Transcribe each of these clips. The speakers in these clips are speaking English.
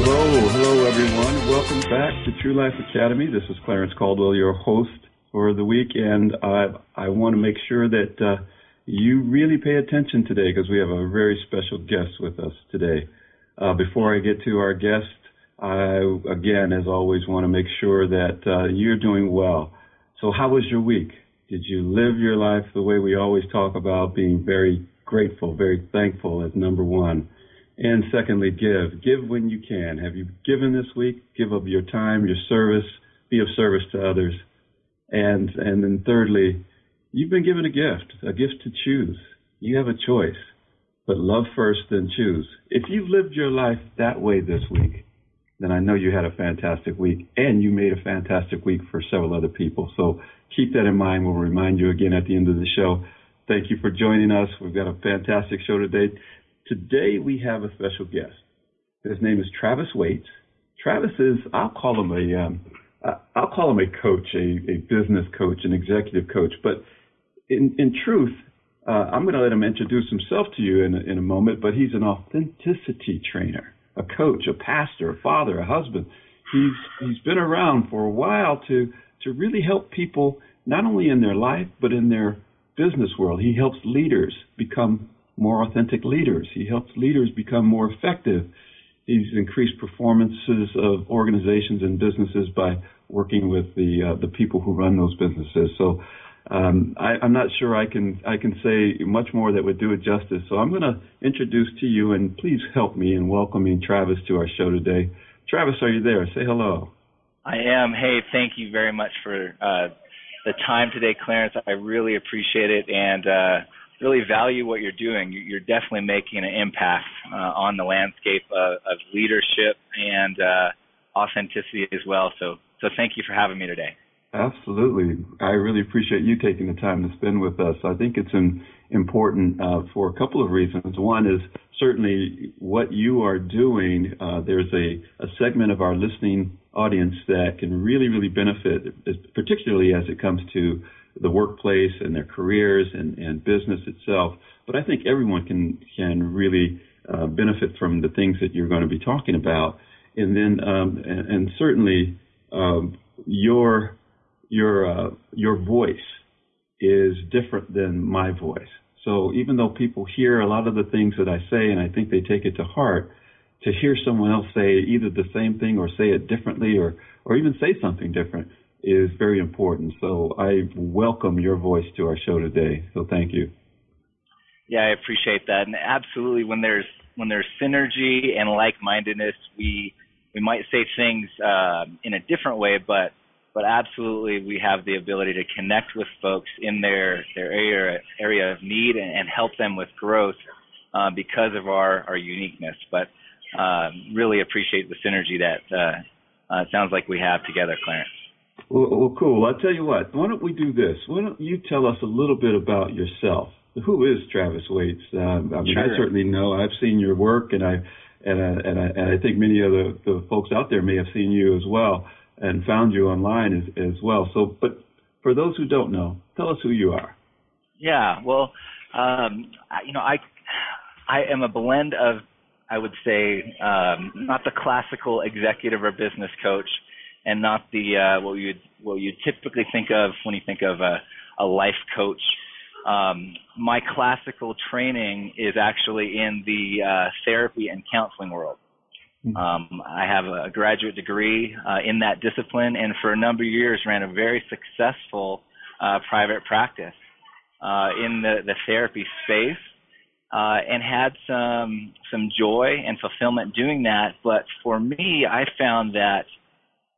Hello, hello everyone. Welcome back to True Life Academy. This is Clarence Caldwell, your host for the week, and I, I want to make sure that uh, you really pay attention today because we have a very special guest with us today. Uh, before I get to our guest, I, again, as always, want to make sure that uh, you're doing well. So how was your week? Did you live your life the way we always talk about being very grateful, very thankful as number one? And secondly, give. Give when you can. Have you given this week? Give of your time, your service, be of service to others. And, and then thirdly, you've been given a gift, a gift to choose. You have a choice but love first, then choose. If you've lived your life that way this week, then I know you had a fantastic week and you made a fantastic week for several other people. So keep that in mind. We'll remind you again at the end of the show. Thank you for joining us. We've got a fantastic show today. Today we have a special guest. His name is Travis Waits. Travis is, I'll call him a, um, I'll call him a coach, a, a business coach, an executive coach. But in, in truth, uh, I'm going to let him introduce himself to you in a, in a moment, but he's an authenticity trainer, a coach, a pastor, a father, a husband. He's he's been around for a while to to really help people not only in their life but in their business world. He helps leaders become more authentic leaders. He helps leaders become more effective. He's increased performances of organizations and businesses by working with the uh, the people who run those businesses. So um, I, I'm not sure I can I can say much more that would do it justice. So I'm going to introduce to you, and please help me in welcoming Travis to our show today. Travis, are you there? Say hello. I am. Hey, thank you very much for uh, the time today, Clarence. I really appreciate it and uh, really value what you're doing. You're definitely making an impact uh, on the landscape of, of leadership and uh, authenticity as well. So, so thank you for having me today. Absolutely. I really appreciate you taking the time to spend with us. I think it's an, important uh, for a couple of reasons. One is certainly what you are doing. Uh, there's a, a, segment of our listening audience that can really, really benefit, particularly as it comes to the workplace and their careers and, and business itself. But I think everyone can can really uh, benefit from the things that you're going to be talking about. And then, um, and, and, certainly, um, your your uh, your voice is different than my voice. So even though people hear a lot of the things that I say and I think they take it to heart, to hear someone else say either the same thing or say it differently or or even say something different is very important. So I welcome your voice to our show today. So thank you. Yeah, I appreciate that. And absolutely when there's when there's synergy and like-mindedness, we we might say things uh, in a different way, but but absolutely we have the ability to connect with folks in their their area area of need and, and help them with growth uh, because of our our uniqueness. But uh, really appreciate the synergy that uh, uh, sounds like we have together, Clarence. Well, well, cool. I'll tell you what. Why don't we do this? Why don't you tell us a little bit about yourself? Who is Travis Waits? Um, I mean, sure. I certainly know. I've seen your work, and I and I, and I, and I think many of the, the folks out there may have seen you as well and found you online as, as well. So, but for those who don't know, tell us who you are. Yeah, well, um, you know, I I am a blend of I would say um, not the classical executive or business coach, and not the uh, what you what you typically think of when you think of a, a life coach. Um, my classical training is actually in the uh, therapy and counseling world. Mm-hmm. Um, I have a graduate degree uh, in that discipline, and for a number of years ran a very successful uh, private practice uh, in the, the therapy space, uh, and had some some joy and fulfillment doing that. But for me, I found that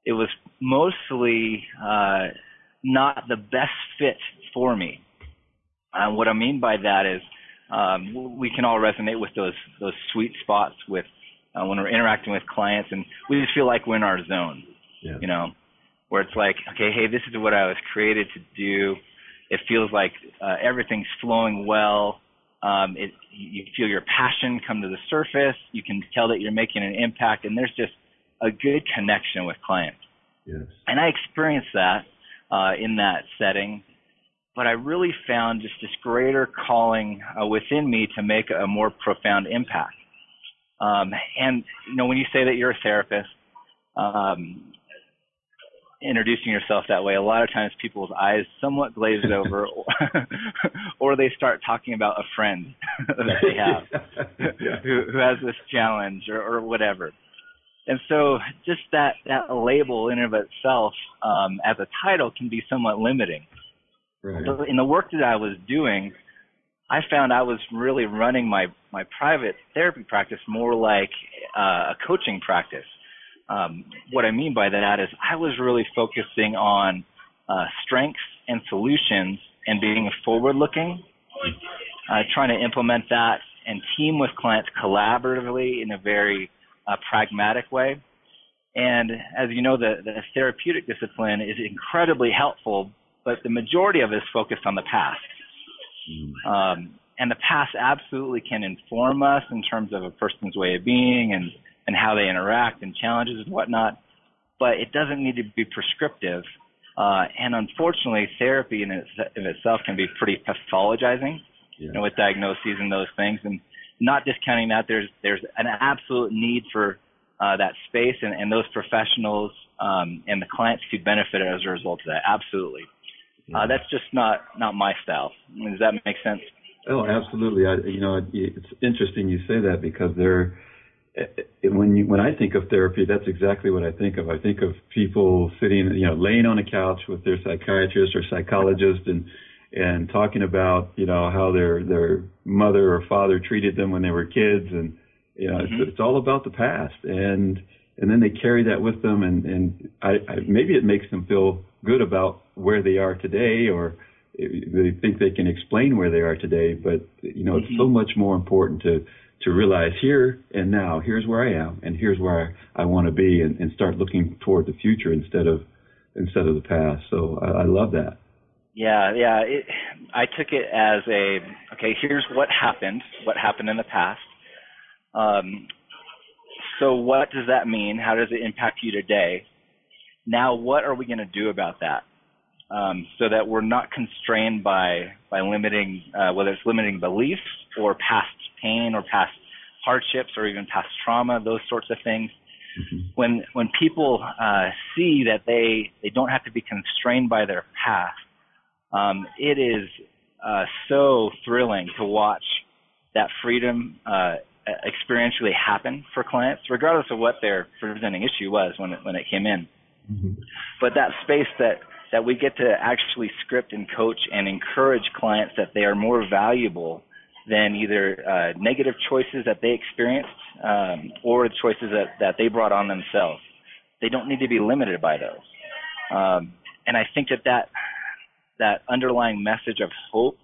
it was mostly uh, not the best fit for me. And what I mean by that is um, we can all resonate with those those sweet spots with uh, when we're interacting with clients, and we just feel like we're in our zone. Yeah. You know, where it's like, okay, hey, this is what I was created to do. It feels like uh, everything's flowing well. Um, it, you feel your passion come to the surface. You can tell that you're making an impact, and there's just a good connection with clients. Yes. And I experienced that uh, in that setting, but I really found just this greater calling uh, within me to make a more profound impact. Um, and you know, when you say that you're a therapist, um, introducing yourself that way, a lot of times people's eyes somewhat glaze over, or, they start talking about a friend that they have yeah. who, who has this challenge or, or whatever. And so, just that that label in and of itself, um, as a title, can be somewhat limiting. Right. So in the work that I was doing, I found I was really running my my private therapy practice more like uh, a coaching practice. Um, what I mean by that is I was really focusing on uh, strengths and solutions and being forward looking, uh, trying to implement that and team with clients collaboratively in a very uh, pragmatic way. And as you know, the, the therapeutic discipline is incredibly helpful, but the majority of it is focused on the past. Mm. Um, and the past absolutely can inform us in terms of a person's way of being and, and how they interact and challenges and whatnot, but it doesn't need to be prescriptive. Uh, and unfortunately, therapy in, its, in itself can be pretty pathologizing, yeah. you know, with diagnoses and those things. And not discounting that, there's there's an absolute need for uh, that space and, and those professionals um, and the clients to benefit as a result of that. Absolutely. Uh, that's just not not my style. Does that make sense? Oh, absolutely. I, you know, it's interesting you say that because there, when you when I think of therapy, that's exactly what I think of. I think of people sitting, you know, laying on a couch with their psychiatrist or psychologist and and talking about you know how their their mother or father treated them when they were kids and you know mm-hmm. it's, it's all about the past and and then they carry that with them and and I, I maybe it makes them feel good about where they are today or they think they can explain where they are today but you know mm-hmm. it's so mm-hmm. much more important to to realize here and now here's where I am and here's where I, I want to be and, and start looking toward the future instead of instead of the past so I, I love that yeah, yeah. It, I took it as a okay. Here's what happened. What happened in the past. Um, so what does that mean? How does it impact you today? Now, what are we going to do about that? Um, so that we're not constrained by by limiting uh, whether it's limiting beliefs or past pain or past hardships or even past trauma, those sorts of things. Mm-hmm. When when people uh, see that they they don't have to be constrained by their past, um, it is uh, so thrilling to watch that freedom uh, experientially happen for clients, regardless of what their presenting issue was when it, when it came in. Mm-hmm. But that space that that we get to actually script and coach and encourage clients that they are more valuable than either uh, negative choices that they experienced um, or the choices that, that they brought on themselves. They don't need to be limited by those. Um, and I think that that that underlying message of hope.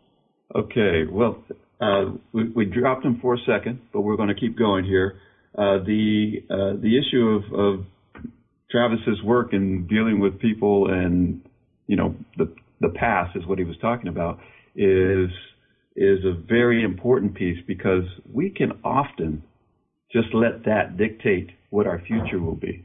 Okay, well, uh, we, we, dropped him for a second, but we're going to keep going here. Uh, the uh, the issue of, of, Travis's work in dealing with people and you know the the past is what he was talking about is is a very important piece because we can often just let that dictate what our future will be.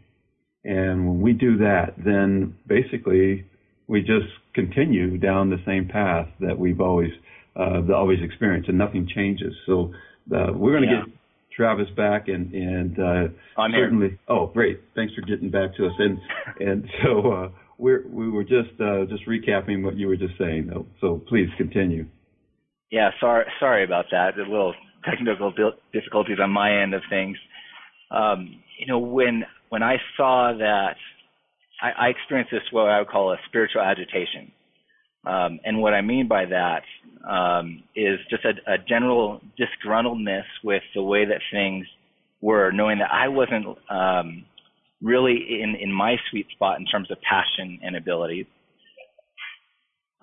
And when we do that, then basically we just continue down the same path that we've always uh, always experienced, and nothing changes. So uh, we're going to yeah. get Travis back, and and uh, certainly. Here. Oh, great! Thanks for getting back to us. And and so uh, we're we were just uh, just recapping what you were just saying. Though. So please continue. Yeah, sorry sorry about that. A little technical difficulties on my end of things. um, you know, when when I saw that, I, I experienced this what I would call a spiritual agitation. Um, and what I mean by that um, is just a, a general disgruntledness with the way that things were, knowing that I wasn't um, really in, in my sweet spot in terms of passion and ability,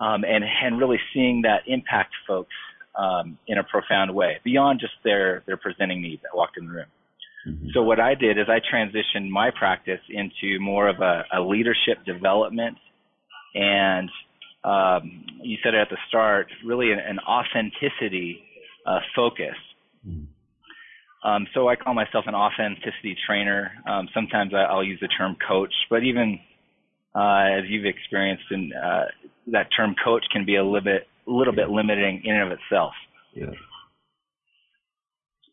um, and and really seeing that impact folks um, in a profound way beyond just their their presenting needs that walked in the room. Mm-hmm. So what I did is I transitioned my practice into more of a, a leadership development and um, you said it at the start, really an, an authenticity uh, focus. Mm. Um, so I call myself an authenticity trainer. Um, sometimes I, will use the term coach, but even uh, as you've experienced, and uh, that term coach can be a little bit, a little bit limiting in and of itself. Yeah.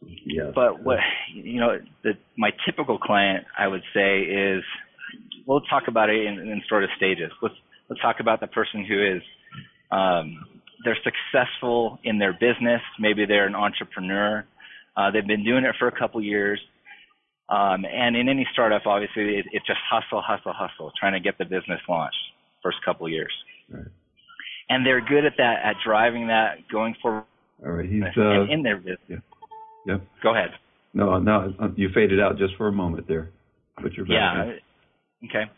Yeah. But what you know, the, my typical client, I would say, is we'll talk about it in, in sort of stages. Let's let's talk about the person who is um, they're successful in their business. Maybe they're an entrepreneur. Uh, they've been doing it for a couple years. Um, and in any startup, obviously, it, it's just hustle, hustle, hustle, trying to get the business launched first couple years. Right. And they're good at that, at driving that, going forward. All right, he's uh, in their business. Yeah. Yeah. Go ahead. No, no, you faded out just for a moment there, but you're back. Yeah. Okay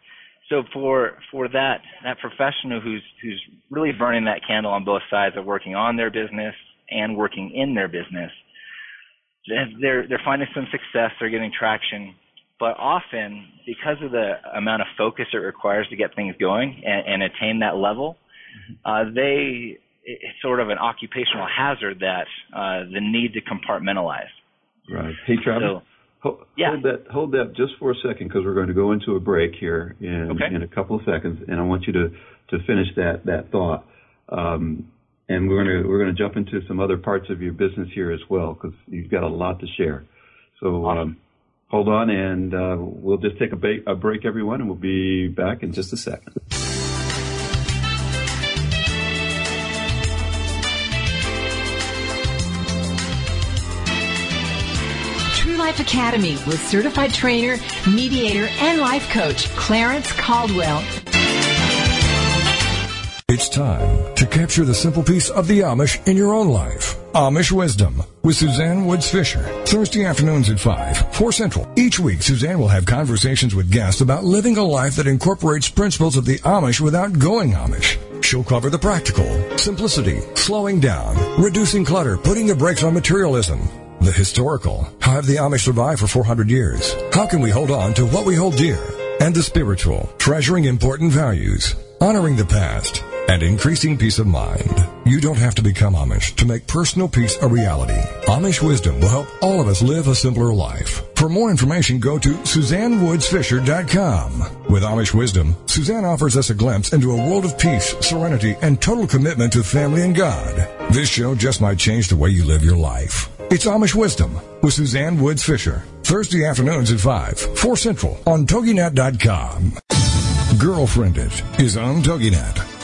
so for for that that professional who's who's really burning that candle on both sides of working on their business and working in their business, they're they're finding some success, they're getting traction, but often because of the amount of focus it requires to get things going and, and attain that level, uh, they it's sort of an occupational hazard that uh, the need to compartmentalize. Right. Hey, Travis. So, Hold, yeah. hold that hold that just for a second because we're going to go into a break here in okay. in a couple of seconds, and I want you to to finish that that thought. Um, and we're going to we're going to jump into some other parts of your business here as well because you've got a lot to share. So awesome. um, hold on, and uh, we'll just take a, ba- a break, everyone, and we'll be back in just a second. Life Academy with certified trainer, mediator, and life coach Clarence Caldwell. It's time to capture the simple peace of the Amish in your own life. Amish Wisdom with Suzanne Woods Fisher. Thursday afternoons at 5, 4 Central. Each week, Suzanne will have conversations with guests about living a life that incorporates principles of the Amish without going Amish. She'll cover the practical, simplicity, slowing down, reducing clutter, putting the brakes on materialism, the historical. How have the Amish survived for 400 years? How can we hold on to what we hold dear? And the spiritual, treasuring important values, honoring the past, and increasing peace of mind. You don't have to become Amish to make personal peace a reality. Amish wisdom will help all of us live a simpler life. For more information, go to SuzanneWoodsFisher.com. With Amish wisdom, Suzanne offers us a glimpse into a world of peace, serenity, and total commitment to family and God. This show just might change the way you live your life. It's Amish Wisdom with Suzanne Woods Fisher. Thursday afternoons at 5, 4 Central on TogiNet.com. Girlfriend is on TogiNet.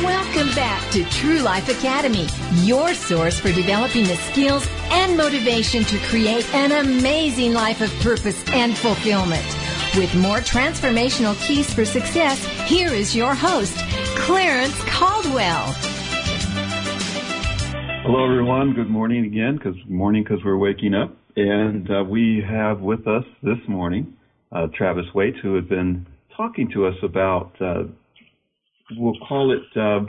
Welcome back to True Life Academy, your source for developing the skills and motivation to create an amazing life of purpose and fulfillment. With more transformational keys for success, here is your host, Clarence Caldwell. Hello, everyone. Good morning again, because morning because we're waking up, and uh, we have with us this morning uh, Travis Waits, who has been talking to us about, uh, we'll call it, uh,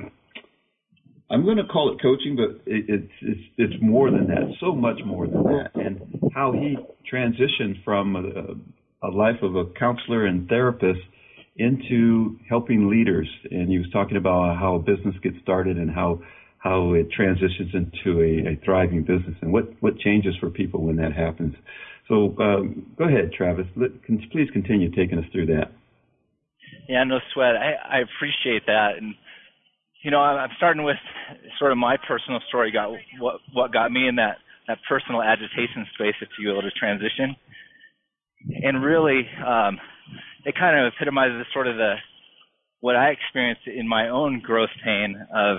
I'm going to call it coaching, but it, it's, it's, it's more than that, so much more than that, and how he transitioned from a, a life of a counselor and therapist into helping leaders. And he was talking about how a business gets started and how how it transitions into a, a thriving business and what, what changes for people when that happens. So um, go ahead, Travis. Let, can, please continue taking us through that. Yeah, no sweat. I, I appreciate that. And, you know, I'm starting with sort of my personal story, got what, what got me in that, that personal agitation space, if you will, to transition. And really, um, it kind of epitomizes sort of the, what I experienced in my own growth pain of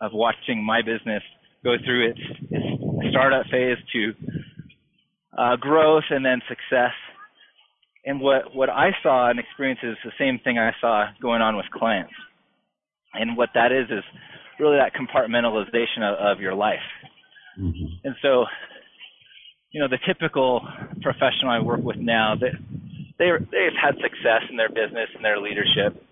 of watching my business go through its, its startup phase to uh, growth and then success. And what, what I saw and experienced is the same thing I saw going on with clients. And what that is is really that compartmentalization of, of your life. Mm-hmm. And so, you know, the typical professional I work with now, they, they they've had success in their business and their leadership,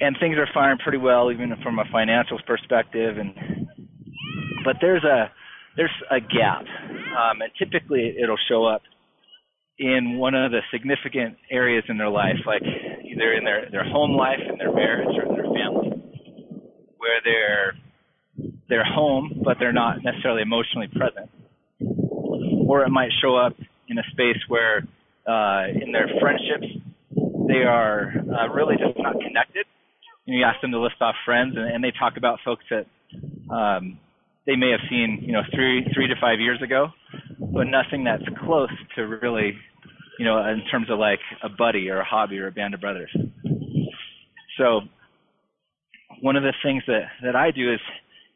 and things are firing pretty well, even from a financials perspective. And but there's a there's a gap, um, and typically it'll show up in one of the significant areas in their life, like either in their their home life, in their marriage, or in their family, where they're they're home, but they're not necessarily emotionally present. Or it might show up in a space where uh, in their friendships they are uh, really just not connected. You, you ask them to list off friends, and, and they talk about folks that um, they may have seen, you know, three three to five years ago, but nothing that's close to really, you know, in terms of like a buddy or a hobby or a band of brothers. So, one of the things that that I do is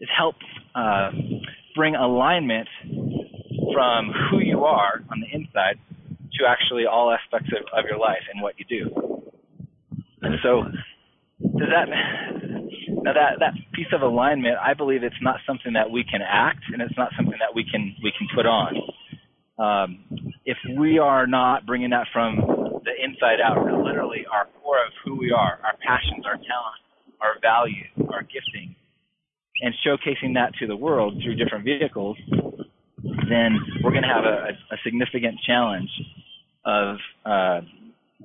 is help uh, bring alignment from who you are on the inside to actually all aspects of, of your life and what you do. And so, does that now that that piece of alignment? I believe it's not something that we can act, and it's not something that we can we can put on. Um, if we are not bringing that from the inside out, literally our core of who we are, our passions, our talents, our values, our gifting, and showcasing that to the world through different vehicles, then we're going to have a, a significant challenge of uh,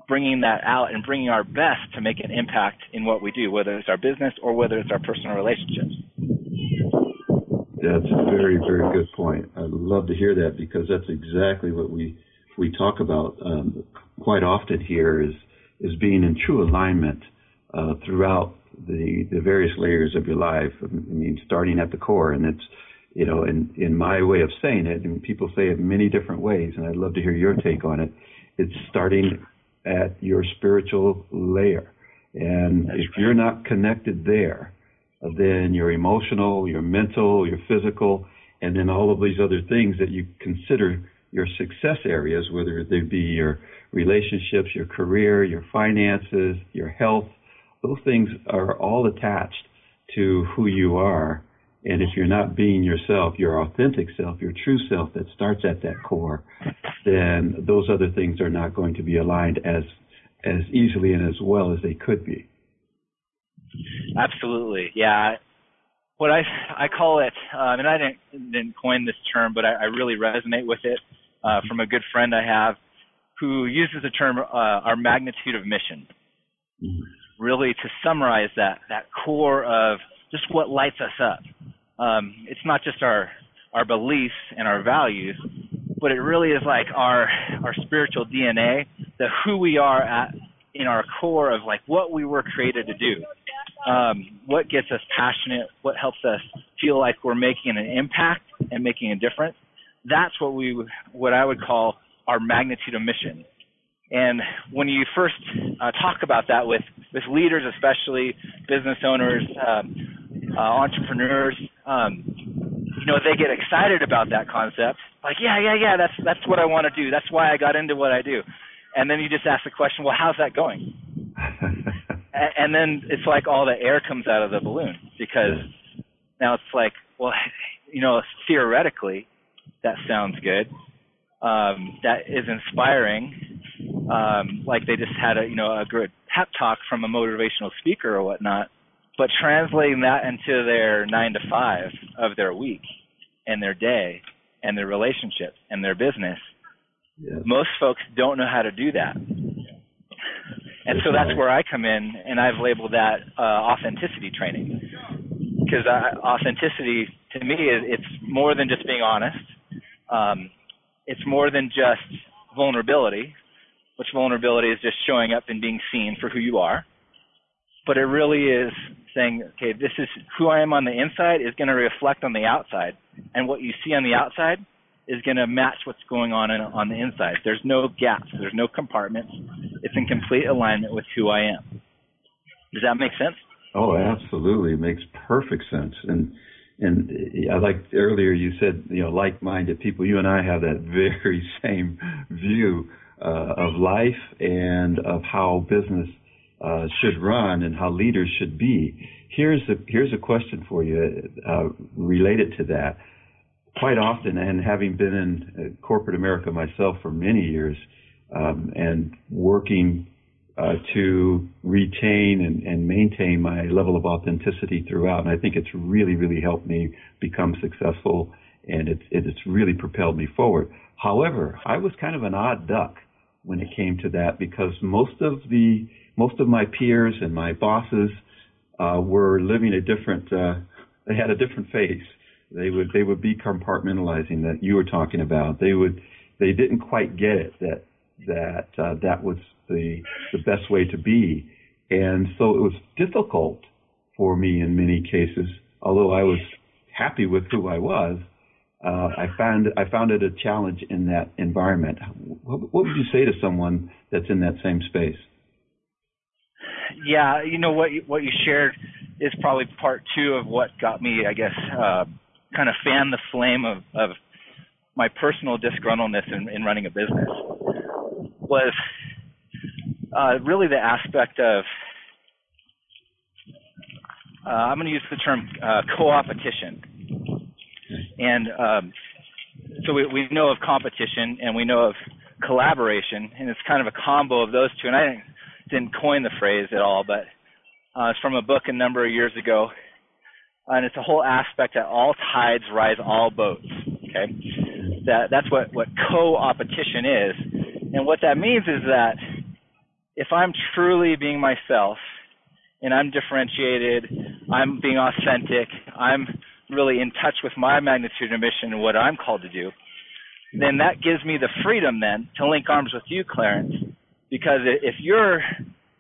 bringing that out and bringing our best to make an impact in what we do, whether it's our business or whether it's our personal relationships. That's a very, very good point. I'd love to hear that because that's exactly what we we talk about um, quite often here is is being in true alignment uh, throughout the the various layers of your life. I mean, starting at the core, and it's you know, in in my way of saying it, and people say it many different ways, and I'd love to hear your take on it. It's starting at your spiritual layer. And That's if right. you're not connected there, then your emotional, your mental, your physical, and then all of these other things that you consider your success areas, whether they be your relationships, your career, your finances, your health, those things are all attached to who you are. And if you're not being yourself, your authentic self, your true self that starts at that core, then those other things are not going to be aligned as as easily and as well as they could be. Absolutely, yeah. What I I call it, um, and I didn't didn't coin this term, but I, I really resonate with it uh, from a good friend I have who uses the term uh, our magnitude of mission. Really, to summarize that that core of just what lights us up. Um, it's not just our our beliefs and our values, but it really is like our our spiritual DNA, the who we are at in our core of like what we were created to do. Um, what gets us passionate, what helps us feel like we're making an impact and making a difference. That's what we what I would call our magnitude of mission. And when you first uh, talk about that with, with leaders, especially business owners, um, uh, entrepreneurs, um, you know, they get excited about that concept. Like, yeah, yeah, yeah, that's that's what I want to do. That's why I got into what I do. And then you just ask the question, well, how's that going? and, and then it's like all the air comes out of the balloon because now it's like, well, you know, theoretically, that sounds good. Um, that is inspiring, um, like they just had a you know a good pep talk from a motivational speaker or whatnot, but translating that into their nine to five of their week and their day and their relationship and their business. Yes. Most folks don't know how to do that. And so that's where I come in, and I've labeled that uh, authenticity training. Because authenticity, to me, is it's more than just being honest. Um, it's more than just vulnerability, which vulnerability is just showing up and being seen for who you are. But it really is saying, okay, this is who I am on the inside is going to reflect on the outside, and what you see on the outside is going to match what's going on in, on the inside. There's no gaps. There's no compartments. It's in complete alignment with who I am. Does that make sense? Oh, absolutely. It makes perfect sense. And and I like earlier you said you know like-minded people. You and I have that very same view uh, of life and of how business uh, should run and how leaders should be. Here's a here's a question for you uh, related to that quite often, and having been in uh, corporate America myself for many years, um, and working uh, to retain and, and, maintain my level of authenticity throughout. And I think it's really, really helped me become successful, and it's it's really propelled me forward. However, I was kind of an odd duck when it came to that because most of the most of my peers and my bosses uh, were living a different. Uh, they had a different face they would they would be compartmentalizing that you were talking about. They would they didn't quite get it that that uh, that was the the best way to be, and so it was difficult for me in many cases. Although I was happy with who I was, uh, I found I found it a challenge in that environment. What, what would you say to someone that's in that same space? Yeah, you know what you, what you shared is probably part two of what got me, I guess, uh, kind of fan the flame of, of my personal disgruntledness in, in running a business was uh, really the aspect of uh, I'm going to use the term uh, co-opetition, and um, so we, we know of competition and we know of collaboration, and it's kind of a combo of those two. And I didn't, didn't coin the phrase at all, but uh, it's from a book a number of years ago and it's a whole aspect that all tides rise all boats. Okay, that that's what what co-opetition is, and what that means is that if I'm truly being myself and I'm differentiated, I'm being authentic, I'm really in touch with my magnitude and mission and what I'm called to do, then that gives me the freedom then to link arms with you, Clarence, because if you're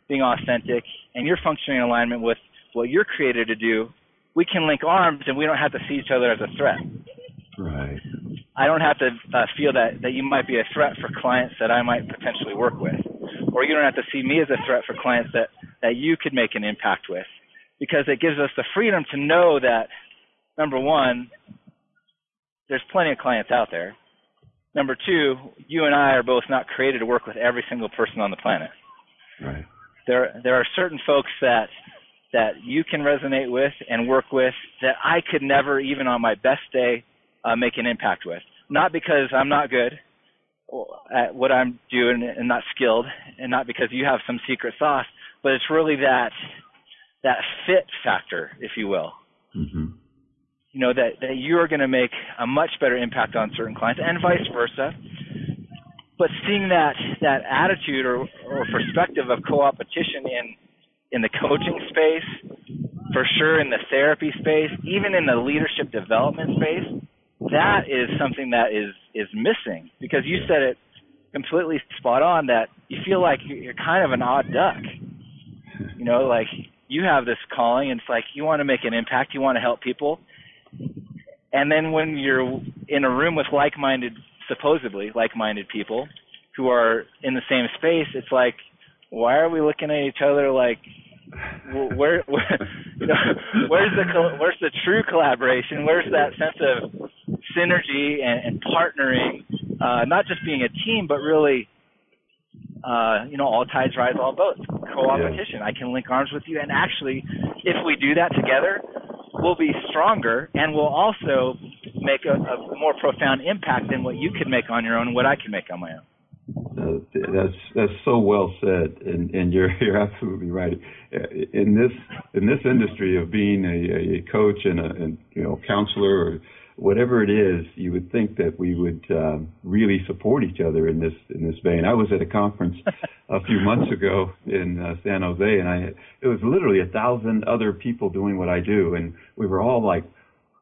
being authentic and you're functioning in alignment with what you're created to do, we can link arms and we don't have to see each other as a threat. Right. I don't have to uh, feel that that you might be a threat for clients that I might potentially work with, or you don't have to see me as a threat for clients that that you could make an impact with, because it gives us the freedom to know that number one, there's plenty of clients out there. Number two, you and I are both not created to work with every single person on the planet. Right. There there are certain folks that that you can resonate with and work with that I could never, even on my best day, uh, make an impact with. Not because I'm not good at what I'm doing and not skilled, and not because you have some secret sauce, but it's really that that fit factor, if you will. Mm-hmm. You know that that you are going to make a much better impact on certain clients, and vice versa. But seeing that that attitude or, or perspective of co-opetition in in the coaching space, for sure in the therapy space, even in the leadership development space, that is something that is is missing because you said it completely spot on that you feel like you're kind of an odd duck. You know, like you have this calling and it's like you want to make an impact, you want to help people. And then when you're in a room with like-minded supposedly like-minded people who are in the same space, it's like why are we looking at each other like where, where you know, where's the where's the true collaboration? Where's that sense of synergy and, and partnering? Uh, not just being a team, but really, uh, you know, all tides rise, all boats. Co-opetition. Yeah. I can link arms with you, and actually, if we do that together, we'll be stronger, and we'll also make a, a more profound impact than what you could make on your own, what I can make on my own. Uh, that's that's so well said, and, and you're you're absolutely right. In this in this industry of being a, a coach and a and, you know counselor or whatever it is, you would think that we would uh, really support each other in this in this vein. I was at a conference a few months ago in uh, San Jose, and I it was literally a thousand other people doing what I do, and we were all like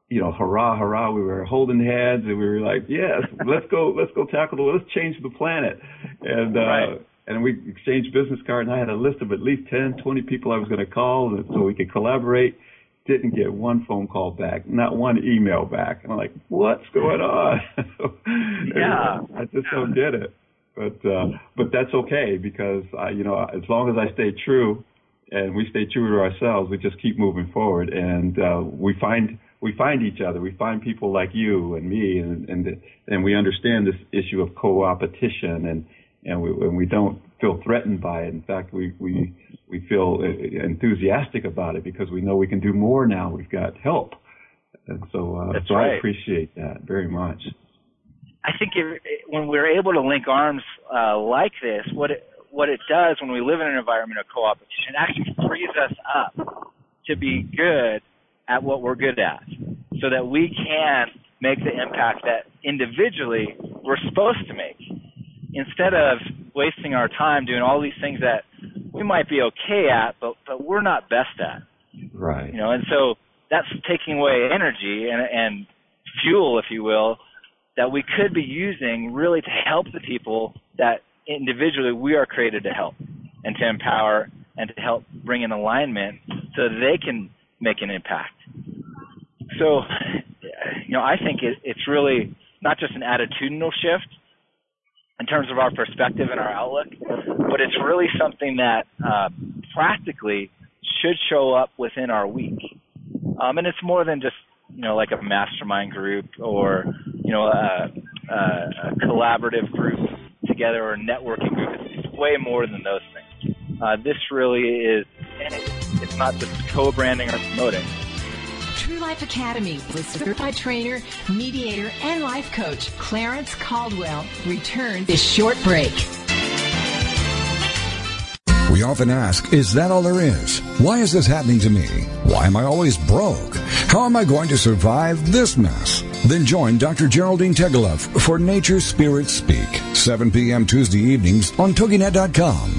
you know, hurrah, hurrah. We were holding hands and we were like, yes, let's go, let's go tackle the, let's change the planet. And, uh, right. and we exchanged business cards and I had a list of at least 10, 20 people I was going to call so we could collaborate. Didn't get one phone call back, not one email back. And I'm like, what's going on? yeah. I just don't get it. But, uh, but that's okay because I, you know, as long as I stay true and we stay true to ourselves, we just keep moving forward and, uh, we find, we find each other. We find people like you and me, and and and we understand this issue of co-opetition, and and we and we don't feel threatened by it. In fact, we we we feel enthusiastic about it because we know we can do more now. We've got help, and so uh, That's so right. I appreciate that very much. I think it, when we're able to link arms uh, like this, what it what it does when we live in an environment of co-opetition actually frees us up to be good at what we're good at so that we can make the impact that individually we're supposed to make. Instead of wasting our time doing all these things that we might be okay at but but we're not best at. Right. You know and so that's taking away energy and and fuel if you will that we could be using really to help the people that individually we are created to help and to empower and to help bring in alignment so that they can make an impact so, you know, I think it, it's really not just an attitudinal shift in terms of our perspective and our outlook, but it's really something that uh, practically should show up within our week. Um, and it's more than just, you know, like a mastermind group or, you know, a, a, a collaborative group together or a networking group. It's, it's way more than those things. Uh, this really is, it's not just co-branding or promoting True Life Academy with certified trainer, mediator, and life coach Clarence Caldwell returns this short break. We often ask, is that all there is? Why is this happening to me? Why am I always broke? How am I going to survive this mess? Then join Dr. Geraldine Tegeloff for Nature Spirits Speak, 7 p.m. Tuesday evenings on TogiNet.com.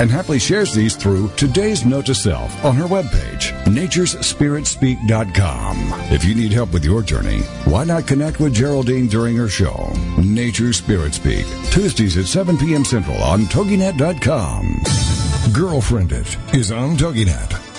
and happily shares these through today's note to self on her webpage, naturespiritspeak.com. If you need help with your journey, why not connect with Geraldine during her show, Nature Spirit Speak, Tuesdays at 7 p.m. Central on TogiNet.com. Girlfriend It is on TogiNet.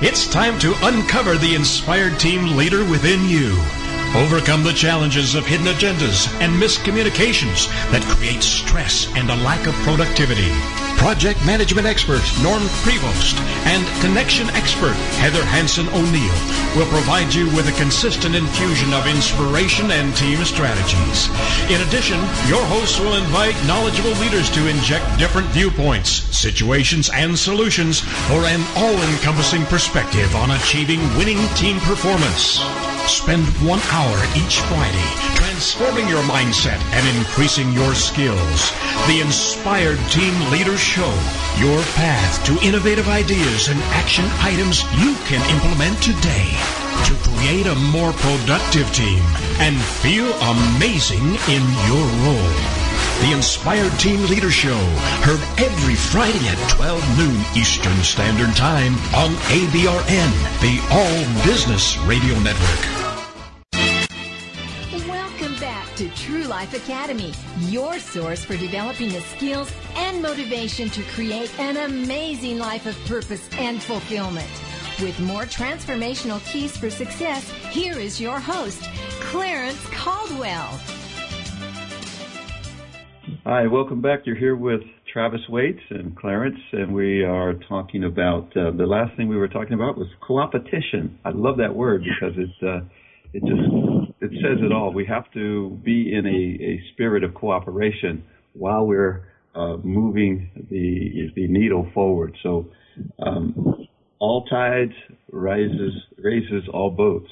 It's time to uncover the inspired team leader within you. Overcome the challenges of hidden agendas and miscommunications that create stress and a lack of productivity. Project management expert Norm Prevost, and connection expert Heather Hanson O'Neill will provide you with a consistent infusion of inspiration and team strategies. In addition, your hosts will invite knowledgeable leaders to inject different viewpoints, situations, and solutions for an all-encompassing perspective on achieving winning team performance. Spend one hour each Friday transforming your mindset and increasing your skills. The Inspired Team Leader Show, your path to innovative ideas and action items you can implement today to create a more productive team and feel amazing in your role. The Inspired Team Leader Show, heard every Friday at 12 noon Eastern Standard Time on ABRN, the All Business Radio Network. Welcome back to True Life Academy, your source for developing the skills and motivation to create an amazing life of purpose and fulfillment. With more transformational keys for success, here is your host, Clarence Caldwell. Hi, welcome back. You're here with Travis Waits and Clarence, and we are talking about uh, the last thing we were talking about was co-opetition. I love that word because it uh, it just it says it all. We have to be in a, a spirit of cooperation while we're uh, moving the the needle forward. So um, all tides rises raises all boats.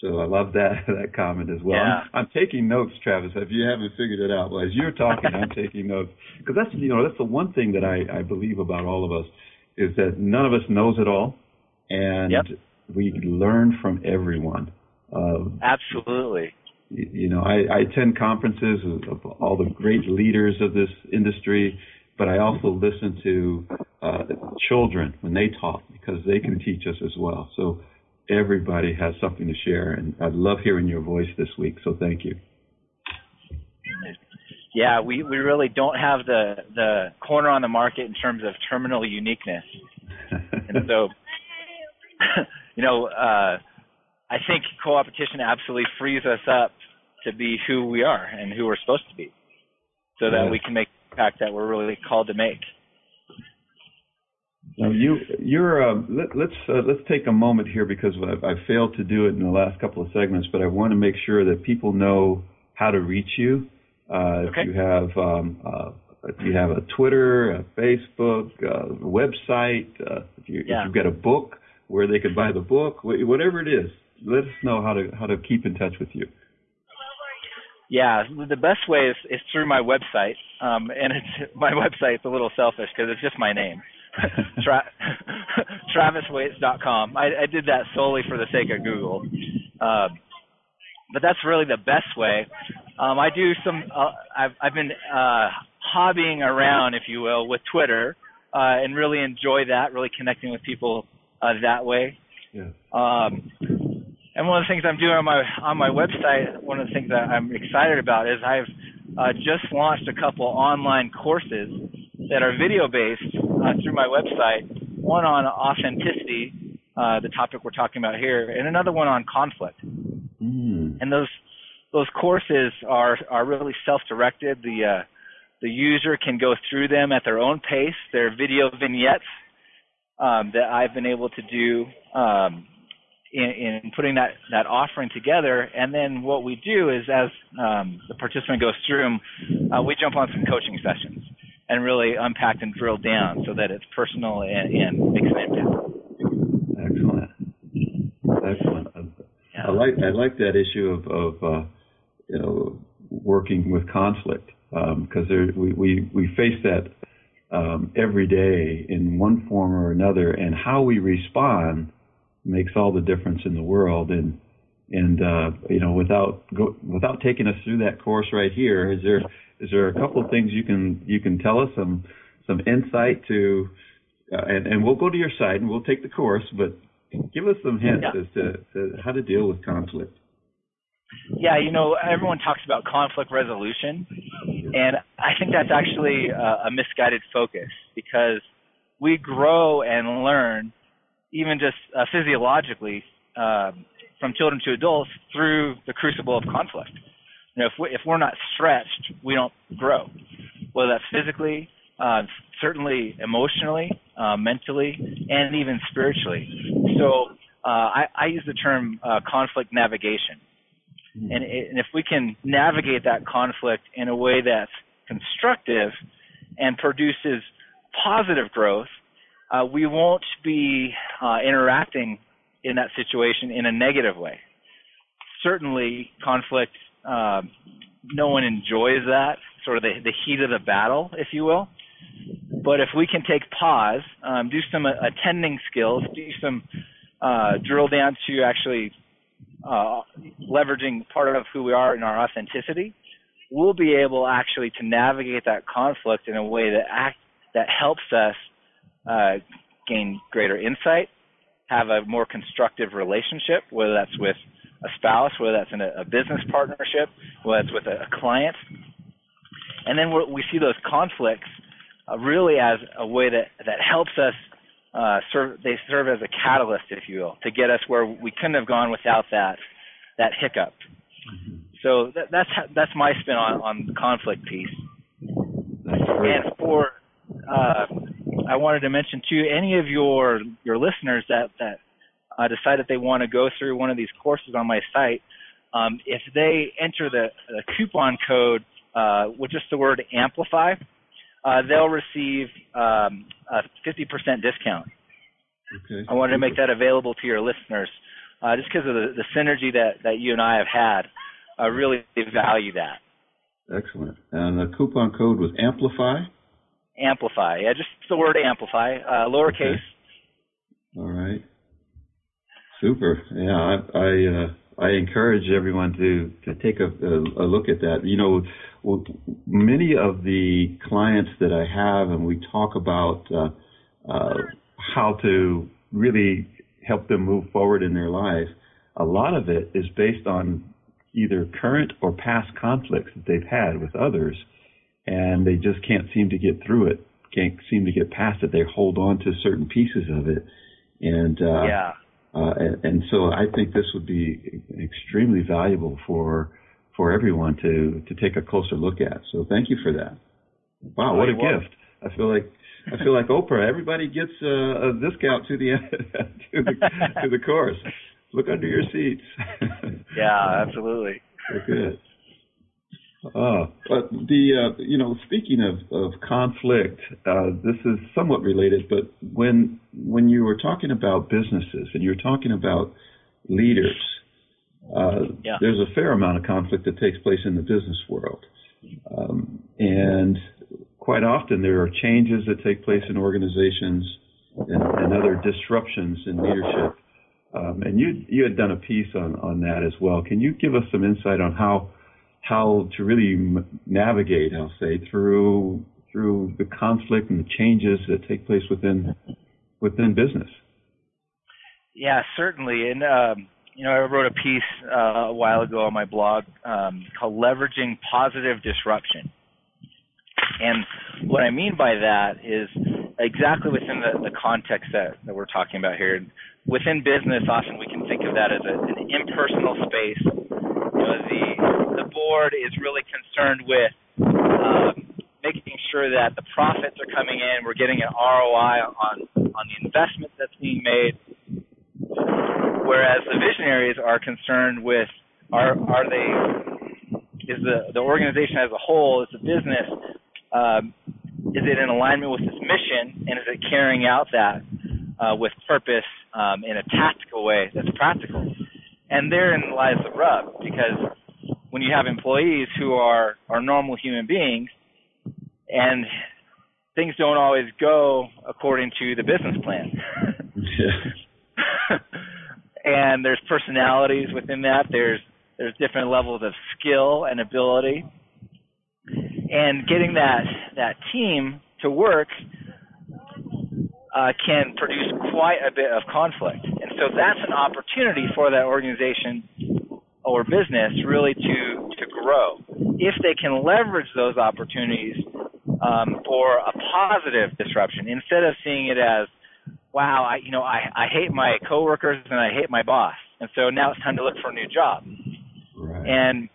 So I love that that comment as well. Yeah. I'm, I'm taking notes, Travis. If you haven't figured it out, well, as you're talking, I'm taking notes because that's you know that's the one thing that I, I believe about all of us is that none of us knows it all, and Yep. we learn from everyone. Uh, Absolutely. you you know, I, I attend conferences of, of all the great leaders of this industry, but I also listen to uh, children when they talk because they can teach us as well. So everybody has something to share, and I love hearing your voice this week. So thank you. Yeah, we, we really don't have the, the corner on the market in terms of terminal uniqueness. And so, you know, uh, I think co-opetition absolutely frees us up to be who we are and who we're supposed to be so that Yeah. we can make the impact that we're really called to make. Now you, you're. Um, let, let's uh, let's take a moment here because I've, I've failed to do it in the last couple of segments, but I want to make sure that people know how to reach you. Uh, Okay. If you have um, uh, if you have a Twitter, a Facebook, a website, uh, if, you, Yeah. if you've got a book where they could buy the book, whatever it is, let us know how to how to keep in touch with you. Yeah, the best way is, is through my website, um, and it's my website's a little selfish because it's just my name, Tra- TravisWaits.com. I, I did that solely for the sake of Google, uh, but that's really the best way. Um, I do some. Uh, I've I've been uh, hobbying around, if you will, with Twitter, uh, and really enjoy that. Really connecting with people uh, that way. Yeah. Um, and one of the things I'm doing on my on my website, one of the things that I'm excited about is I've uh, just launched a couple online courses that are video based uh, through my website. One on authenticity, uh, the topic we're talking about here, and another one on conflict. Mm. And those those courses are are really self directed. The uh, the user can go through them at their own pace. They're video vignettes um, that I've been able to do um, in, in putting that, that offering together. And then what we do is as um, the participant goes through them, uh, we jump on some coaching sessions and really unpack and drill down so that it's personal and, and makes an impact. Excellent. Excellent. Yeah. I like I like that issue of of uh, you know working with conflict because there we, we we face that um, every day in one form or another, and how we respond makes all the difference in the world. And and uh, you know without go, without taking us through that course right here, is there is there a couple of things you can you can tell us some some insight to uh, and, and we'll go to your site and we'll take the course, but give us some hints Yeah. as to, to how to deal with conflict. Yeah, you know, everyone talks about conflict resolution, and I think that's actually uh, a misguided focus because we grow and learn, even just uh, physiologically, um, from children to adults through the crucible of conflict. You know, if, we, if we're not stretched, we don't grow, whether that's physically uh, certainly emotionally, uh, mentally, and even spiritually. So uh, I, I, use the term uh, conflict navigation. Mm-hmm. And, it, and if we can navigate that conflict in a way that's constructive and produces positive growth, uh, we won't be uh, interacting in that situation in a negative way. Certainly, conflict, uh, no one enjoys that, sort of the, the heat of the battle, if you will. But if we can take pause, um, do some attending skills, do some uh, drill down to actually uh, leveraging part of who we are in our authenticity, we'll be able actually to navigate that conflict in a way that act that helps us uh, gain greater insight, have a more constructive relationship, whether that's with a spouse, whether that's in a, a business partnership, whether that's with a, a client, and then we see those conflicts uh, really as a way that that helps us uh, serve. They serve as a catalyst, if you will, to get us where we couldn't have gone without that that hiccup. So that, that's that's my spin on on the conflict piece. And for uh, I wanted to mention too, any of your your listeners that that uh, decide that they want to go through one of these courses on my site, um, if they enter the, the coupon code uh, with just the word amplify, uh, they'll receive um, a 50% discount. Okay. I wanted to make that available to your listeners, uh, just because of the, the synergy that, that you and I have had. I really value that. Excellent. And the coupon code was Amplify? Amplify. Yeah, just the word Amplify, uh, lowercase. Okay. All right. Super. Yeah, I I, uh, I encourage everyone to to take a, a, a look at that. You know, many of the clients that I have, and we talk about uh, uh, how to really help them move forward in their life. A lot of it is based on either current or past conflicts that they've had with others, and they just can't seem to get through it, can't seem to get past it. They hold on to certain pieces of it, and uh, yeah. Uh, and, and so I think this would be extremely valuable for for everyone to to take a closer look at. So thank you for that. Wow, what a gift! I feel like I feel like Oprah. Everybody gets a, a discount to the to the to the course. Look under your seats. yeah, absolutely. Good. Uh, but the uh, you know speaking of of conflict, uh, this is somewhat related. But when when you were talking about businesses and you're talking about leaders, uh, yeah. there's a fair amount of conflict that takes place in the business world, um, and quite often there are changes that take place in organizations and, and other disruptions in leadership. Um, and you you had done a piece on on that as well. Can you give us some insight on how how to really navigate, I'll say, through through the conflict and the changes that take place within within business. Yeah, certainly. And um, you know, I wrote a piece uh, a while ago on my blog um, called "Leveraging Positive Disruption." And what I mean by that is exactly within the, the context that, that we're talking about here. Within business, often we can think of that as a, an impersonal space. You know, the the board is really concerned with um, making sure that the profits are coming in, we're getting an ROI on on the investment that's being made. Whereas the visionaries are concerned with are are they is the the organization as a whole, is the business, um, is it in alignment with its mission, and is it carrying out that uh, with purpose um, in a tactical way that's practical? And therein lies the rub, because when you have employees who are are normal human beings and things don't always go according to the business plan. and there's personalities within that. There's there's different levels of skill and ability. And getting that that team to work uh, can produce quite a bit of conflict. And so that's an opportunity for that organization or business really to to grow if they can leverage those opportunities um, for a positive disruption instead of seeing it as wow I you know I I hate my coworkers and I hate my boss and so now it's time to look for a new job right. and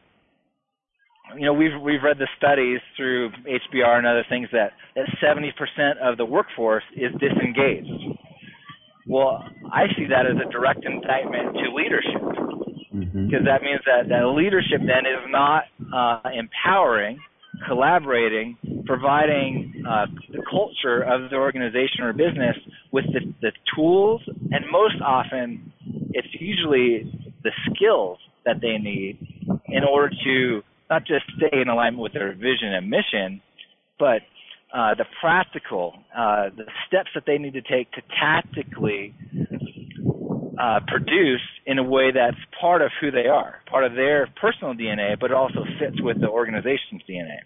you know, we've we've read the studies through HBR and other things that that 70% of the workforce is disengaged. Well, I see that as a direct indictment to leadership, Mm-hmm. because that means that that leadership then is not uh, empowering, collaborating, providing uh, the culture of the organization or business with the, the tools, and most often, it's usually the skills that they need in order to not just stay in alignment with their vision and mission, but uh, the practical, uh, the steps that they need to take to tactically uh, produce in a way that's part of who they are, part of their personal DNA, but it also fits with the organization's DNA.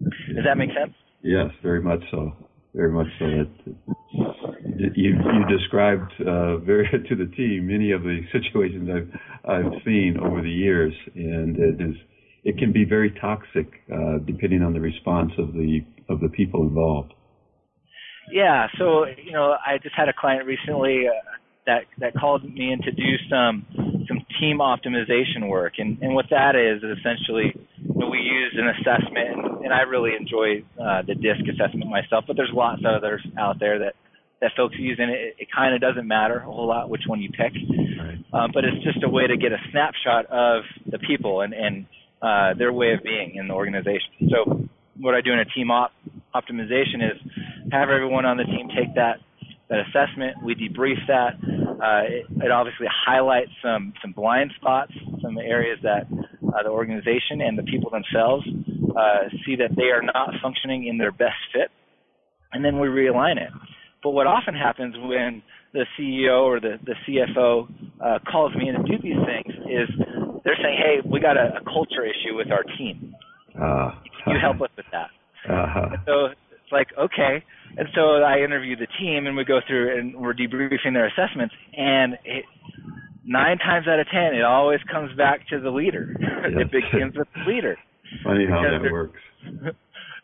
Does that make sense? Yes, very much so. Very much so. That you you described uh, very to the T many of the situations I've I've seen over the years, and it is it can be very toxic uh, depending on the response of the of the people involved. Yeah. So you know, I just had a client recently uh, that that called me in to do some some team optimization work, and and what that is is essentially you know, we use an assessment, and, and I really enjoy uh, the DISC assessment myself, but there's lots of others out there that that folks use, and it, it kind of doesn't matter a whole lot which one you pick, Right. um, but it's just a way to get a snapshot of the people and and uh, their way of being in the organization. So what I do in a team op optimization is have everyone on the team take that that assessment. We debrief that. Uh, it, it obviously highlights some some blind spots, some areas that uh, the organization and the people themselves uh, see that they are not functioning in their best fit, and then we realign it. But what often happens when the CEO or the, the CFO uh, calls me in to do these things is they're saying, "Hey, we got a, a culture issue with our team. Uh, Can you help us with that?" Uh-huh. So it's like, okay. And so I interview the team and we go through and we're debriefing their assessments and it, nine times out of ten, it always comes back to the leader. it begins with the leader. Funny how that works.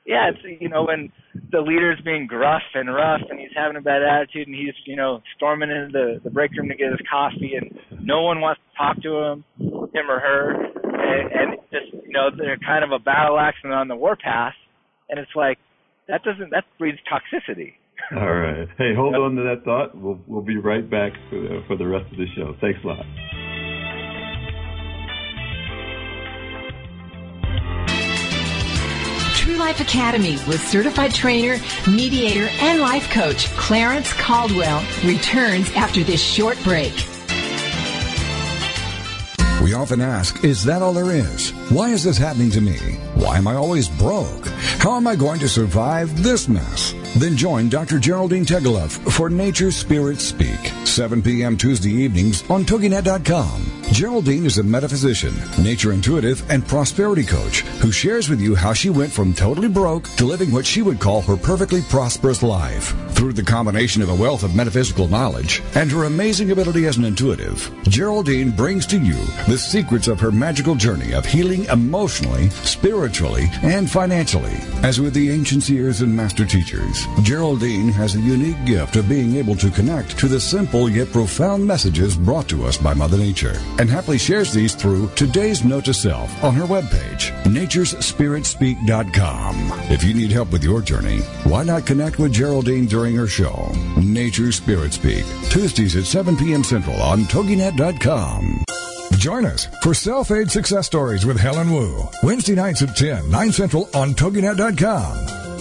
Yeah, it's, you know, when the leader's being gruff and rough and he's having a bad attitude and he's, you know, storming into the, the break room to get his coffee and no one wants to talk to him, him or her. And, and just, you know, they're kind of a battle axe and on the warpath. And it's like, that doesn't, that breeds toxicity. All right. Hey, hold on to that thought. We'll we'll be right back for the, for the rest of the show. Thanks a lot. True Life Academy with certified trainer, mediator, and life coach Clarence Caldwell returns after this short break. We often ask, is that all there is? Why is this happening to me? Why am I always broke? How am I going to survive this mess? Then join Dr. Geraldine Tegeloff for Nature Spirit Speak, 7 p.m. Tuesday evenings on TogiNet.com. Geraldine is a metaphysician, nature intuitive, and prosperity coach who shares with you how she went from totally broke to living what she would call her perfectly prosperous life. Through the combination of a wealth of metaphysical knowledge and her amazing ability as an intuitive, Geraldine brings to you the secrets of her magical journey of healing emotionally, spiritually, and financially. As with the ancient seers and master teachers, Geraldine has a unique gift of being able to connect to the simple yet profound messages brought to us by Mother Nature, and happily shares these through today's note to self on her webpage, naturespiritspeak.com. If you need help with your journey, why not connect with Geraldine during her show, Nature Spirit Speak, Tuesdays at 7 p.m. Central on TogiNet.com. Join us for Self-Aid Success Stories with Helen Wu, Wednesday nights at 10, 9 Central on TogiNet.com.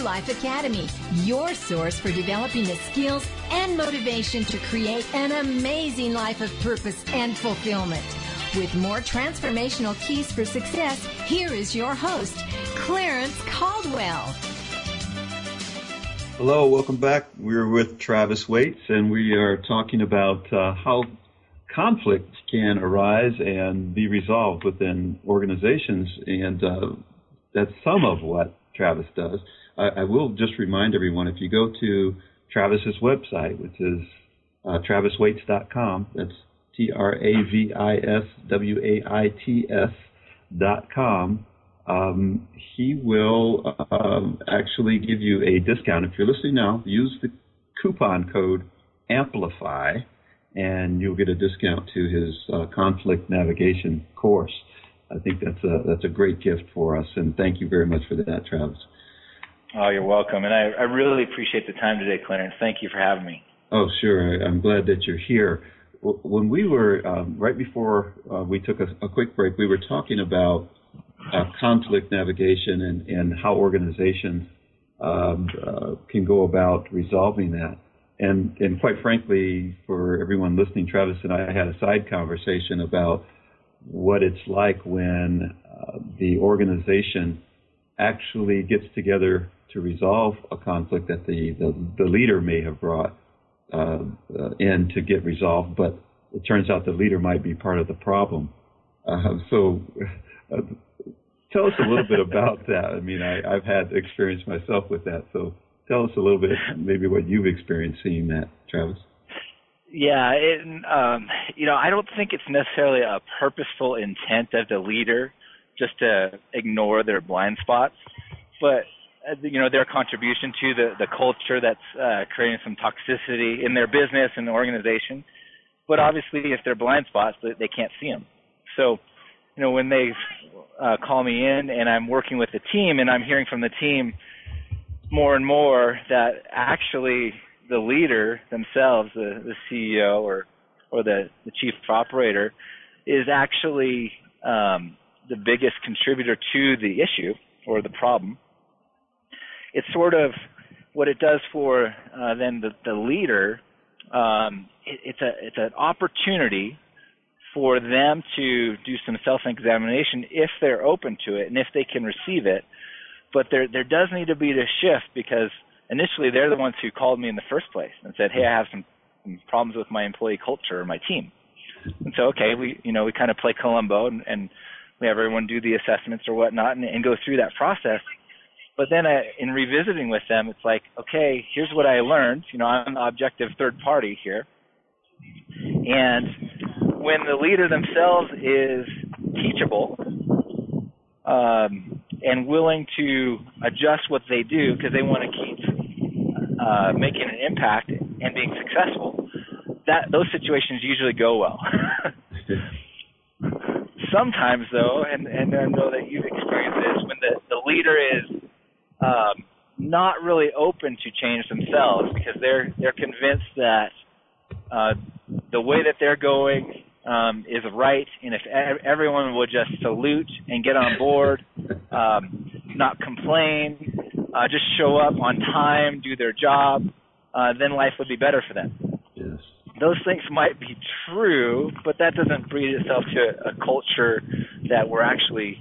True Life Academy, your source for developing the skills and motivation to create an amazing life of purpose and fulfillment. With more transformational keys for success, here is your host, Clarence Caldwell. Hello, welcome back. We're with Travis Waits, and we are talking about uh, how conflict can arise and be resolved within organizations, and uh, that's some of what Travis does. I, I, will just remind everyone if you go to Travis's website, which is uh, traviswaits.com, that's T R A V I S W A I T S dot com, um, he will um, actually give you a discount. If you're listening now, use the coupon code AMPLIFY and you'll get a discount to his uh, conflict navigation course. I think that's a that's a great gift for us, and thank you very much for that, Travis. Oh, you're welcome, and I, I really appreciate the time today, Clarence. Thank you for having me. Oh, sure. I'm glad that you're here. When we were um, right before uh, we took a, a, quick break, we were talking about uh, conflict navigation and, and how organizations um, uh, can go about resolving that. And, and quite frankly, for everyone listening, Travis and I had a side conversation about what it's like when uh, the organization actually gets together to resolve a conflict that the, the, the leader may have brought uh, uh, in to get resolved, but it turns out the leader might be part of the problem. Uh, so uh, tell us a little bit about that. I mean, I, I've had experience myself with that, so tell us a little bit, maybe what you've experienced seeing that, Travis. Yeah, it, um, you know, I don't think it's necessarily a purposeful intent of the leader just to ignore their blind spots, but you know their contribution to the the culture that's uh, creating some toxicity in their business and the organization. But obviously, if they're blind spots, they can't see them. So, you know, when they uh, call me in and I'm working with the team and I'm hearing from the team more and more that actually the leader themselves, the, the CEO or or the, the chief operator, is actually um, the biggest contributor to the issue or the problem. It's sort of what it does for uh, then the, the leader. Um, it, it's a it's an opportunity for them to do some self-examination if they're open to it and if they can receive it but there there does need to be a shift because initially they're the ones who called me in the first place and said, "Hey, I have some, problems with my employee culture or my team." And so, okay, we you know we kind of play Columbo and, and we have everyone do the assessments or whatnot and, and go through that process. But then uh, in revisiting with them, it's like, okay, here's what I learned. You know, I'm the objective third party here. And when the leader themselves is teachable, um, and willing to adjust what they do because they want to keep uh, making an impact and being successful, that those situations usually go well. Sometimes, though, and and I know that you've experienced this, when the the leader is um, not really open to change themselves because they're they're convinced that uh, the way that they're going um, is right, and if everyone would just salute and get on board, um, not complain, uh, just show up on time, do their job, uh, then life would be better for them. Yes. Those things might be true, but that doesn't breed itself to a culture that we're actually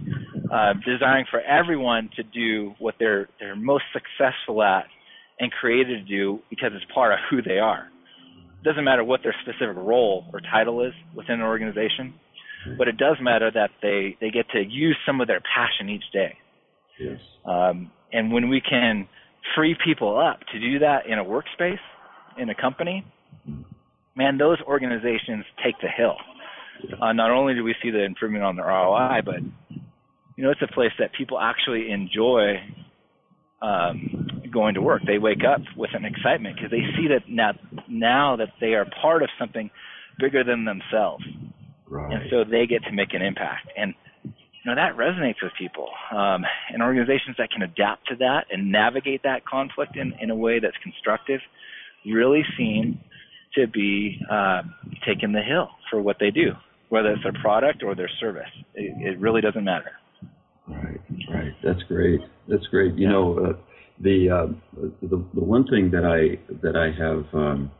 uh, desiring for everyone to do what they're they're most successful at and created to do because it's part of who they are It doesn't matter what their specific role or title is within an organization, but it does matter that they they get to use some of their passion each day. Yes. Um, and when we can free people up to do that in a workspace, in a company, man, those organizations take the hill. Uh, not only do we see the improvement on the ROI, but you know it's a place that people actually enjoy um, going to work. They wake up with an excitement because they see that now, now that they are part of something bigger than themselves. Right. And so they get to make an impact. And you know that resonates with people. Um, and organizations that can adapt to that and navigate that conflict in, in a way that's constructive really seem to be uh, taking the hill for what they do, whether it's their product or their service. It, it really doesn't matter. Right, right. That's great. That's great. You know, uh, the, uh, the the one thing that I that I have, um,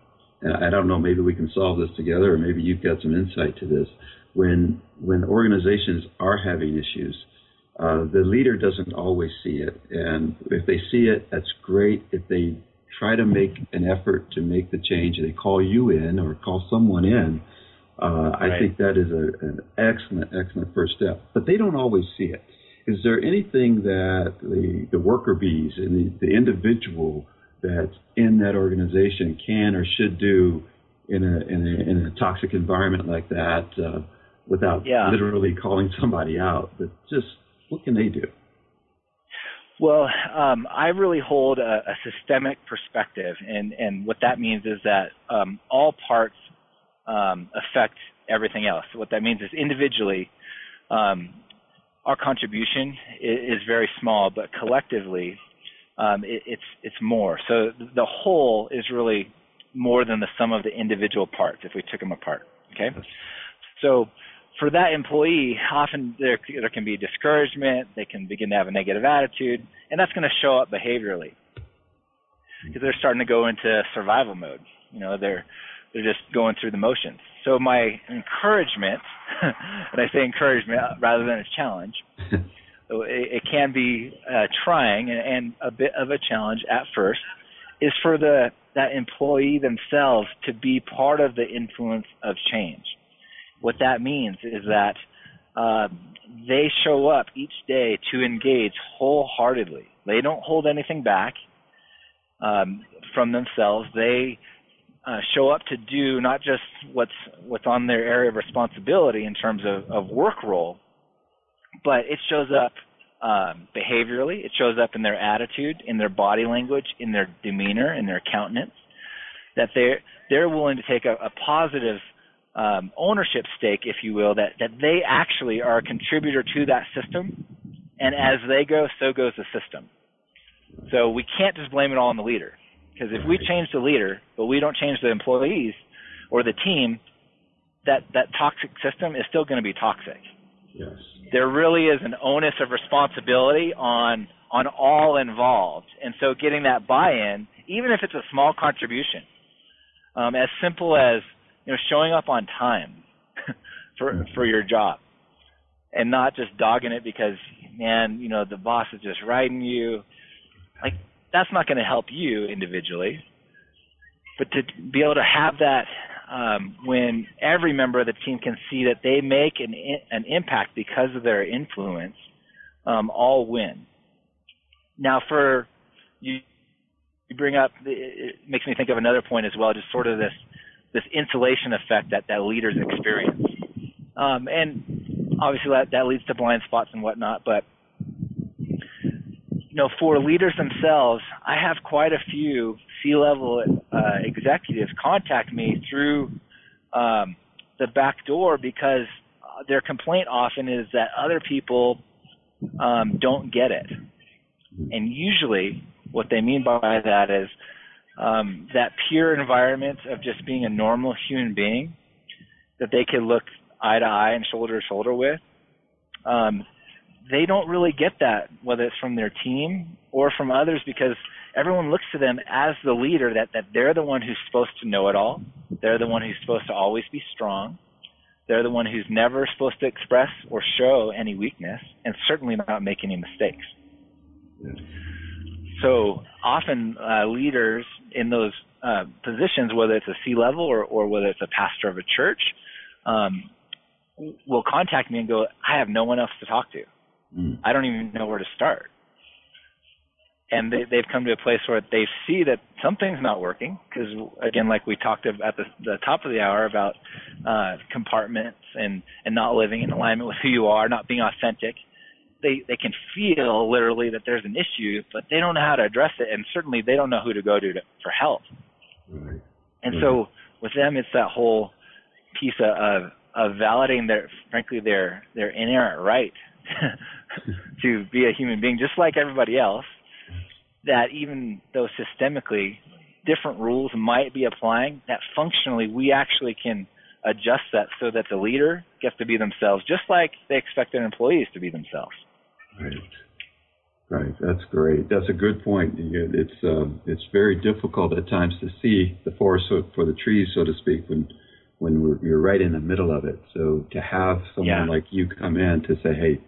and I don't know, maybe we can solve this together, or maybe you've got some insight to this. When when organizations are having issues, uh, the leader doesn't always see it, and if they see it, that's great. If they try to make an effort to make the change, they call you in or call someone in. Uh, I think that is a, an excellent, excellent first step. But they don't always see it. Is there anything that the, the worker bees and the, the individual that's in that organization can or should do in a in a, in a toxic environment like that uh, without Yeah. literally calling somebody out? But just what can they do? Well, um, I really hold a, a systemic perspective, and, and what that means is that um, all parts um, affect everything else. What that means is individually, um, our contribution is, is very small, but collectively, um, it, it's it's more. So the whole is really more than the sum of the individual parts if we took them apart. Okay, so for that employee, often there there can be discouragement. They can begin to have a negative attitude, and that's going to show up behaviorally because they're starting to go into survival mode. You know, they're they're just going through the motions. So my encouragement, and I say encouragement rather than a challenge, so it, it can be uh, trying and, and a bit of a challenge at first, is for the that employee themselves to be part of the influence of change. What that means is that uh, they show up each day to engage wholeheartedly. They don't hold anything back um, from themselves. They uh, show up to do not just what's what's on their area of responsibility in terms of, of work role, but it shows up um, behaviorally. It shows up in their attitude, in their body language, in their demeanor, in their countenance. That they're they're willing to take a, a positive um, ownership stake, if you will, that that they actually are a contributor to that system, and as they go, so goes the system. So we can't just blame it all on the leader, because if we change the leader, but we don't change the employees or the team, that that toxic system is still going to be toxic Yes. there really is an onus of responsibility on on all involved. And so getting that buy-in, even if it's a small contribution, um, as simple as you know showing up on time for for your job, and not just dogging it because man, you know the boss is just riding you. Like that's not going to help you individually, but to be able to have that um, when every member of the team can see that they make an an impact because of their influence, um, all win. Now, for you, you bring up it makes me think of another point as well, just sort of this this insulation effect that that leaders experience, um, and obviously that that leads to blind spots and whatnot, but you know, for leaders themselves, I have quite a few C-level uh, executives contact me through um, the back door because their complaint often is that other people um, don't get it, and usually what they mean by that is um, that pure environment of just being a normal human being that they can look eye to eye and shoulder to shoulder with. Um, they don't really get that, whether it's from their team or from others, because everyone looks to them as the leader, that, that they're the one who's supposed to know it all. They're the one who's supposed to always be strong. They're the one who's never supposed to express or show any weakness, and certainly not make any mistakes. So often, uh, leaders in those uh, positions, whether it's a C level or, or whether it's a pastor of a church, um, will contact me and go, I have no one else to talk to. Mm. I don't even know where to start. And they, they've come to a place where they see that something's not working because, again, like we talked at the, the top of the hour about uh, compartments and, and not living in alignment with who you are, not being authentic. They they can feel literally that there's an issue, but they don't know how to address it, and certainly they don't know who to go to, to for help. Right. And so with them, it's that whole piece of, of of validating their, frankly, their their inherent right to be a human being, just like everybody else. That even though systemically different rules might be applying, that functionally we actually can adjust that so that the leader gets to be themselves, just like they expect their employees to be themselves. Right. Right, that's great. That's a good point. It's um, it's very difficult at times to see the forest for the trees, so to speak, when when you're right in the middle of it. So to have someone yeah. like you come in to say, "Hey,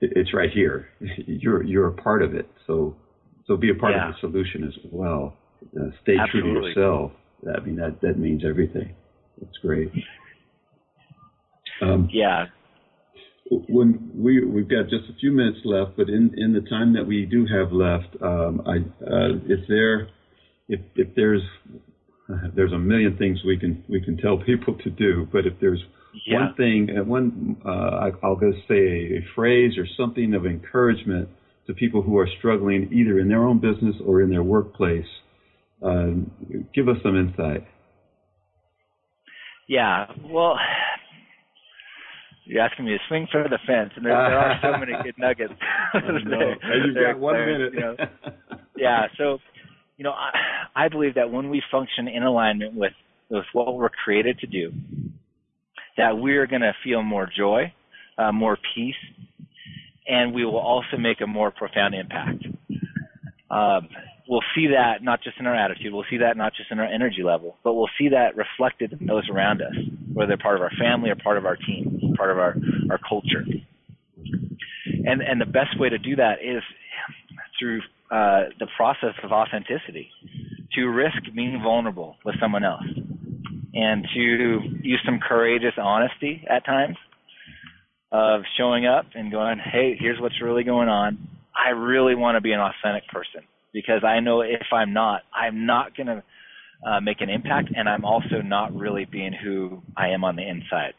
it's right here. You're you're a part of it." So so be a part yeah. of the solution as well. Uh, stay Absolutely. true to yourself. I mean that that means everything. That's great. Um, yeah, when we we've got just a few minutes left, but in in the time that we do have left, um, I uh, is there if if there's there's a million things we can we can tell people to do, but if there's yeah. one thing, uh, one uh, I, I'll just say a, phrase or something of encouragement to people who are struggling either in their own business or in their workplace. Um, give us some insight. Yeah, well, you're asking me to swing for the fence, and there, there are so many good nuggets. there, you've got one minute. You know. yeah, so you know, I, I believe that when we function in alignment with with what we're created to do, that we're going to feel more joy, uh, more peace, and we will also make a more profound impact. Um, we'll see that not just in our attitude, we'll see that not just in our energy level, but we'll see that reflected in those around us, whether they're part of our family or part of our team, part of our, our culture. And and the best way to do that is through uh, the process of authenticity, to risk being vulnerable with someone else, and to use some courageous honesty at times of showing up and going, hey, here's what's really going on. I really want to be an authentic person because I know if I'm not, I'm not going to uh, make an impact, and I'm also not really being who I am on the inside.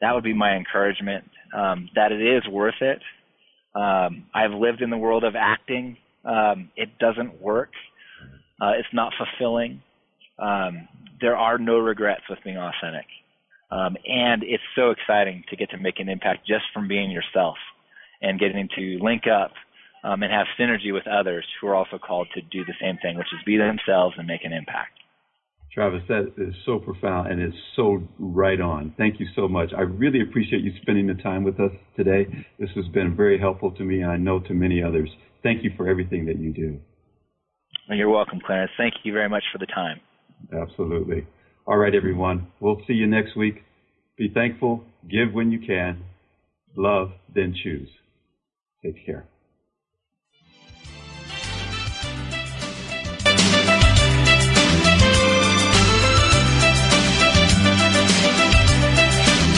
That would be my encouragement. Um, that it is worth it. Um, I've lived in the world of acting. Um, it doesn't work. Uh, it's not fulfilling. Um, there are no regrets with being authentic. Um, and it's so exciting to get to make an impact just from being yourself and getting to link up um, and have synergy with others who are also called to do the same thing, which is be themselves and make an impact. Travis, that is so profound and is so right on. Thank you so much. I really appreciate you spending the time with us today. This has been very helpful to me, and I know to many others. Thank you for everything that you do. Well, you're welcome, Clarence. Thank you very much for the time. Absolutely. All right, everyone. We'll see you next week. Be thankful, give when you can, love, then choose. Take care.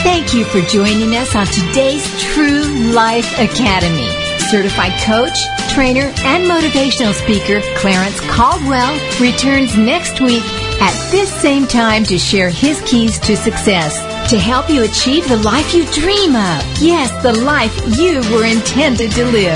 Thank you for joining us on today's True Life Academy. Certified coach, trainer, and motivational speaker Clarence Caldwell returns next week at this same time to share his keys to success to help you achieve the life you dream of. Yes, the life you were intended to live.